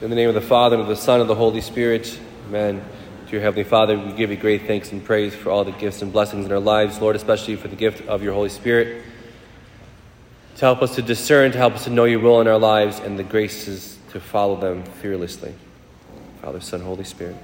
In the name of the Father, and of the Son, and of the Holy Spirit. Amen. Dear Heavenly Father, we give you great thanks and praise for all the gifts and blessings in our lives, Lord, especially for the gift of your Holy Spirit to help us to discern, to help us to know your will in our lives, and the graces to follow them fearlessly. Father, Son, Holy Spirit.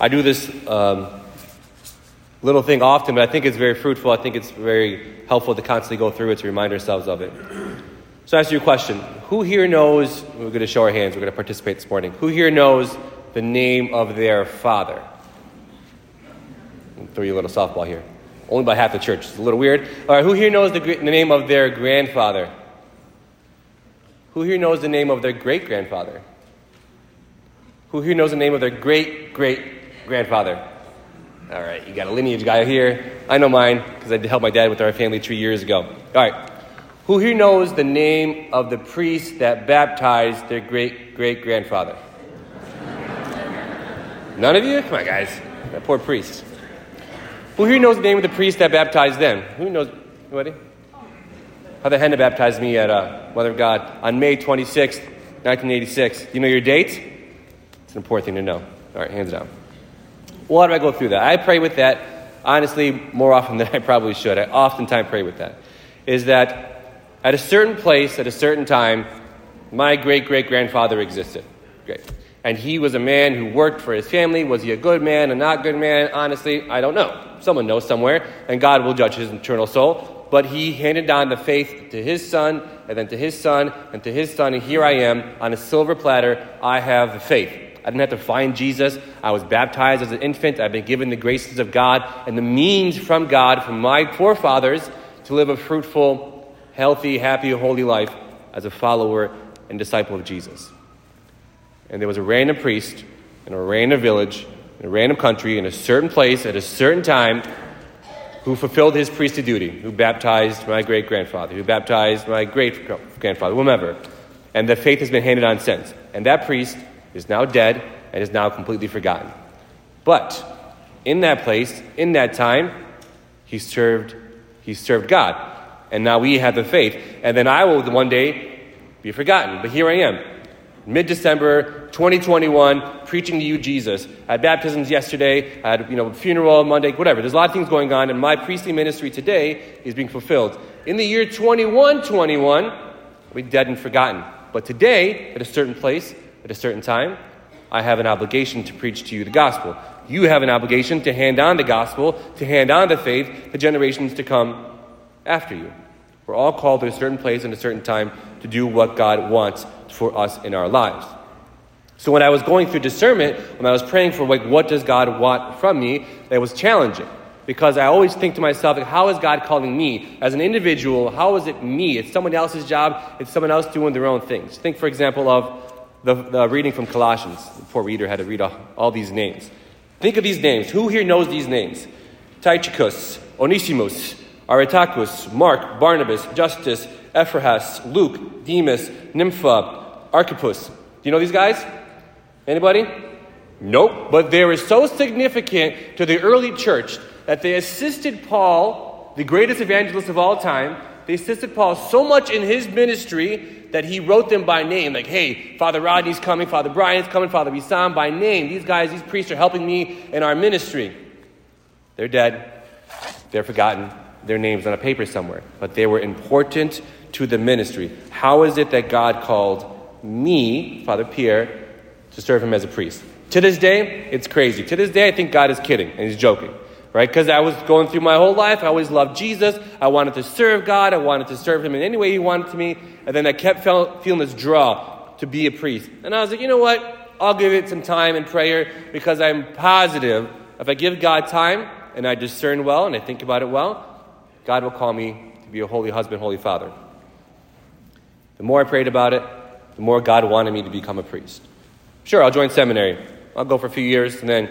I do this um, little thing often, but I think it's very fruitful. I think it's very helpful to constantly go through it to remind ourselves of it. So I ask you a question. Who here knows, we're going to show our hands, we're going to participate this morning. Who here knows the name of their father? I'll throw you a little softball here. Only by half the church. It's a little weird. All right, who here knows the, the name of their grandfather? Who here knows the name of their great grandfather? Who here knows the name of their great great grandfather? All right, you got a lineage guy here. I know mine because I helped my dad with our family tree years ago. All right, who here knows the name of the priest that baptized their great great grandfather? None of you? Come on, guys. That poor priest. Who here knows the name of the priest that baptized them? Who knows? Anybody? Father Henna baptized me at uh, Mother of God on May 26, 1986. Do you know your date? It's an important thing to know. All right, hands down. Why do I go through that? I pray with that, honestly, more often than I probably should. I oftentimes pray with that. Is that at a certain place, at a certain time, my great great grandfather existed. Great. And he was a man who worked for his family. Was he a good man, a not good man? Honestly, I don't know. Someone knows somewhere, and God will judge his eternal soul. But he handed down the faith to his son, and then to his son, and to his son, and here I am on a silver platter. I have the faith. I didn't have to find Jesus. I was baptized as an infant. I've been given the graces of God and the means from God, from my forefathers, to live a fruitful, healthy, happy, holy life as a follower and disciple of Jesus. And there was a random priest in a random village, in a random country, in a certain place, at a certain time, who fulfilled his priestly duty, who baptized my great grandfather, who baptized my great grandfather, whomever. And the faith has been handed on since. And that priest is now dead and is now completely forgotten. But in that place, in that time, he served, he served God and now we have the faith. And then I will one day be forgotten. But here I am, mid December 2021, preaching to you Jesus. I had baptisms yesterday, I had you know, funeral Monday, whatever. There's a lot of things going on, and my priestly ministry today is being fulfilled. In the year 2121, I'll be dead and forgotten. But today, at a certain place, at a certain time, I have an obligation to preach to you the gospel. You have an obligation to hand on the gospel, to hand on the faith to generations to come after you. We're all called to a certain place and a certain time to do what God wants for us in our lives. So when I was going through discernment, when I was praying for like what does God want from me, it was challenging because I always think to myself, how is God calling me as an individual? How is it me? It's someone else's job. It's someone else doing their own things. Think, for example, of the, the reading from Colossians. The poor reader had to read all, all these names. Think of these names. Who here knows these names? Tychicus, Onesimus, Aristarchus, Mark, Barnabas, Justus, Ephraim, Luke, Demas, Nympha, Archippus. Do you know these guys? Anybody? Nope. But they were so significant to the early church that they assisted Paul, the greatest evangelist of all time, they assisted Paul so much in his ministry that he wrote them by name. Like, hey, Father Rodney's coming, Father Brian's coming, Father Bisam by name. These guys, these priests are helping me in our ministry. They're dead. They're forgotten their names on a paper somewhere, but they were important to the ministry. How is it that God called me, Father Pierre, to serve him as a priest? To this day, it's crazy. To this day, I think God is kidding and he's joking, right? Because I was going through my whole life. I always loved Jesus. I wanted to serve God. I wanted to serve him in any way he wanted to me. And then I kept feeling this draw to be a priest. And I was like, you know what? I'll give it some time and prayer because I'm positive if I give God time and I discern well and I think about it well, God will call me to be a holy husband, holy father. The more I prayed about it, the more God wanted me to become a priest. Sure, I'll join seminary. I'll go for a few years, and then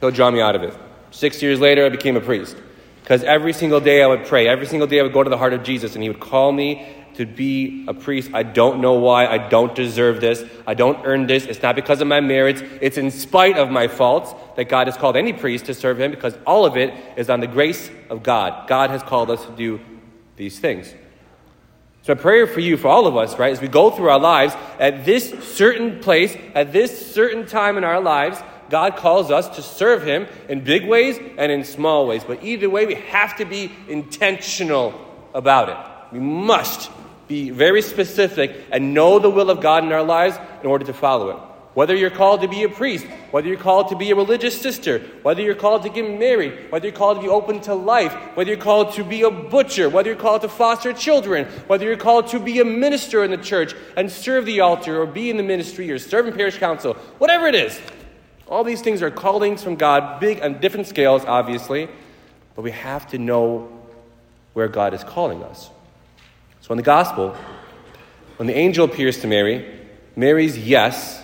He'll draw me out of it. Six years later, I became a priest. Because every single day I would pray. Every single day I would go to the heart of Jesus, and He would call me to be a priest. I don't know why. I don't deserve this. I don't earn this. It's not because of my merits. It's in spite of my faults that God has called any priest to serve him because all of it is on the grace of God. God has called us to do these things. So, a prayer for you, for all of us, right, as we go through our lives, at this certain place, at this certain time in our lives, God calls us to serve Him in big ways and in small ways. But either way, we have to be intentional about it. We must be very specific and know the will of God in our lives in order to follow it. Whether you're called to be a priest, whether you're called to be a religious sister, whether you're called to get married, whether you're called to be open to life, whether you're called to be a butcher, whether you're called to foster children, whether you're called to be a minister in the church and serve the altar or be in the ministry or serve in parish council, whatever it is. All these things are callings from God, big on different scales, obviously, but we have to know where God is calling us. So in the gospel, when the angel appears to Mary, Mary's yes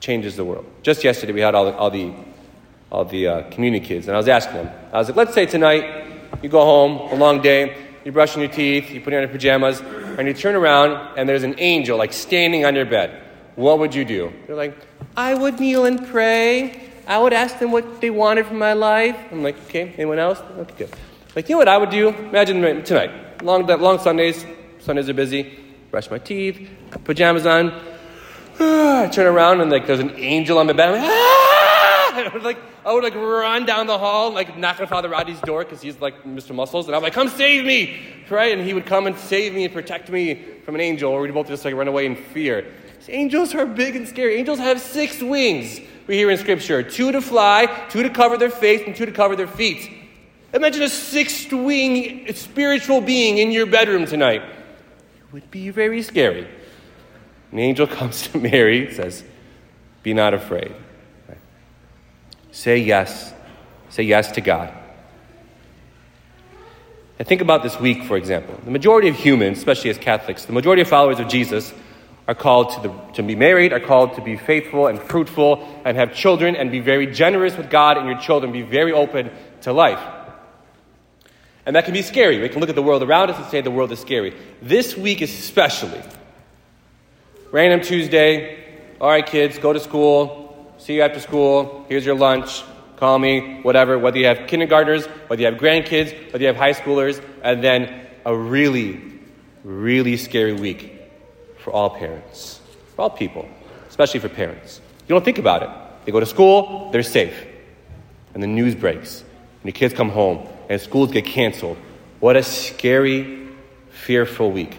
changes the world. Just yesterday, we had all the, all the, all the uh, community kids, and I was asking them, I was like, let's say tonight you go home, a long day, you're brushing your teeth, you put on your pajamas, and you turn around, and there's an angel like standing on your bed. What would you do? They're like, I would kneel and pray. I would ask them what they wanted from my life. I'm like, okay, anyone else? Okay, good. Like, you know what I would do? Imagine tonight, long, long Sundays, Sundays are busy, brush my teeth, pajamas on, I turn around and like there's an angel on my bed. I'm like, ah! I would like I would like run down the hall, like knock on Father Roddy's door because he's like Mr. Muscles, and I'm like, "Come save me!" Right? And he would come and save me and protect me from an angel, or we'd both just like run away in fear. Angels are big and scary. Angels have six wings. We hear in Scripture: two to fly, two to cover their face, and two to cover their feet. Imagine a six wing spiritual being in your bedroom tonight. Would be very scary. An angel comes to Mary, says, Be not afraid. Right? Say yes. Say yes to God. And think about this week, for example. The majority of humans, especially as Catholics, the majority of followers of Jesus are called to, the, to be married, are called to be faithful and fruitful and have children and be very generous with God and your children, be very open to life. And that can be scary. We can look at the world around us and say the world is scary. This week, especially, Random Tuesday. All right, kids, go to school. See you after school. Here's your lunch. Call me, whatever. Whether you have kindergartners, whether you have grandkids, whether you have high schoolers, and then a really, really scary week for all parents, for all people, especially for parents. You don't think about it. They go to school, they're safe. And the news breaks, and the kids come home, and schools get canceled. What a scary, fearful week.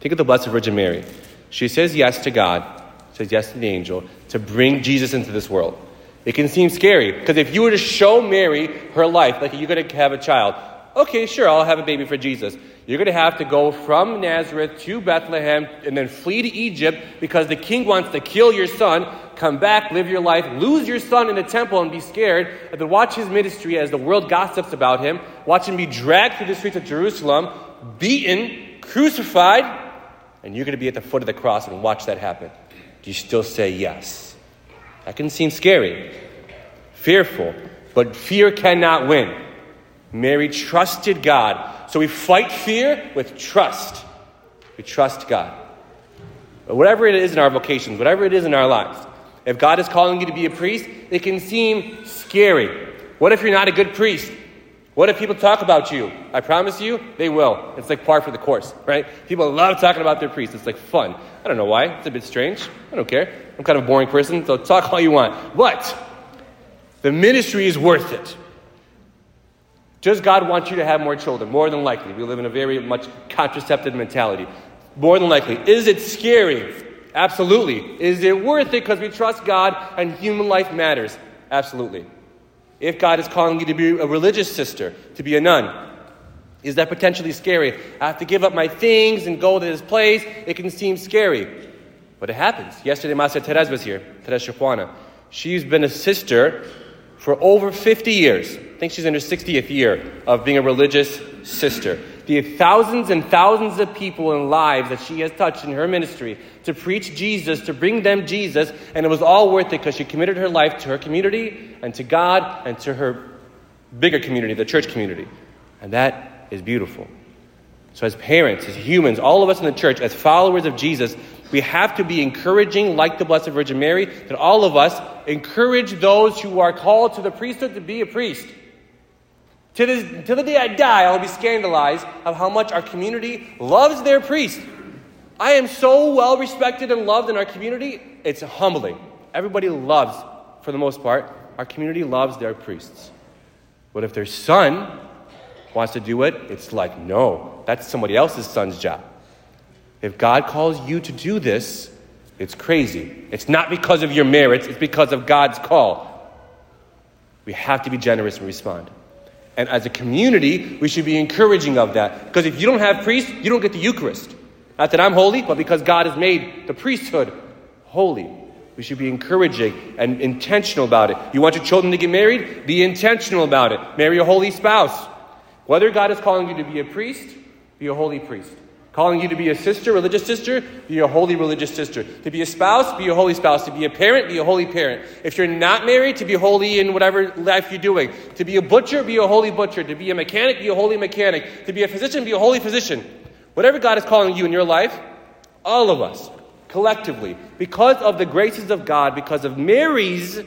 Think of the Blessed Virgin Mary. She says yes to God, says yes to the angel, to bring Jesus into this world. It can seem scary because if you were to show Mary her life, like you're going to have a child, okay, sure, I'll have a baby for Jesus. You're going to have to go from Nazareth to Bethlehem and then flee to Egypt because the king wants to kill your son, come back, live your life, lose your son in the temple and be scared, and then watch his ministry as the world gossips about him, watch him be dragged through the streets of Jerusalem, beaten, crucified, and you're going to be at the foot of the cross and watch that happen, do you still say yes? That can seem scary, fearful, but fear cannot win. Mary trusted God. So we fight fear with trust. We trust God. But whatever it is in our vocations, whatever it is in our lives, if God is calling you to be a priest, it can seem scary. What if you're not a good priest? What if people talk about you? I promise you, they will. It's like par for the course, right? People love talking about their priests. It's like fun. I don't know why. It's a bit strange. I don't care. I'm kind of a boring person, so talk all you want. But the ministry is worth it. Does God want you to have more children? More than likely. We live in a very much contraceptive mentality. More than likely. Is it scary? Absolutely. Is it worth it because we trust God and human life matters? Absolutely. If God is calling you to be a religious sister, to be a nun, is that potentially scary? I have to give up my things and go to this place. It can seem scary. But it happens. Yesterday, Master Teresa was here, Teresa Juana. She's been a sister for over 50 years. I think she's in her 60th year of being a religious sister the thousands and thousands of people and lives that she has touched in her ministry to preach Jesus, to bring them Jesus, and it was all worth it because she committed her life to her community and to God and to her bigger community, the church community. And that is beautiful. So, as parents, as humans, all of us in the church, as followers of Jesus, we have to be encouraging, like the Blessed Virgin Mary, that all of us encourage those who are called to the priesthood to be a priest To, to the day I die, I will be scandalized of how much our community loves their priest. I am so well respected and loved in our community, it's humbling. Everybody loves, for the most part, our community loves their priests. But if their son wants to do it, it's like, no, that's somebody else's son's job. If God calls you to do this, it's crazy. It's not because of your merits, it's because of God's call. We have to be generous and respond. And as a community, we should be encouraging of that. Because if you don't have priests, you don't get the Eucharist. Not that I'm holy, but because God has made the priesthood holy. We should be encouraging and intentional about it. You want your children to get married? Be intentional about it. Marry a holy spouse. Whether God is calling you to be a priest, be a holy priest. Calling you to be a sister, religious sister, be a holy religious sister. To be a spouse, be a holy spouse. To be a parent, be a holy parent. If you're not married, to be holy in whatever life you're doing. To be a butcher, be a holy butcher. To be a mechanic, be a holy mechanic. To be a physician, be a holy physician. Whatever God is calling you in your life, all of us, collectively, because of the graces of God, because of Mary's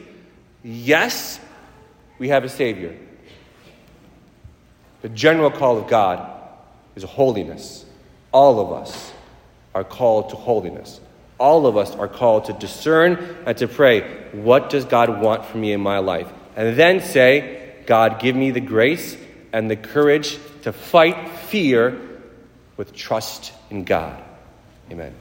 yes, we have a Savior. The general call of God is holiness. All of us are called to holiness. All of us are called to discern and to pray, what does God want from me in my life? And then say, God, give me the grace and the courage to fight fear with trust in God. Amen.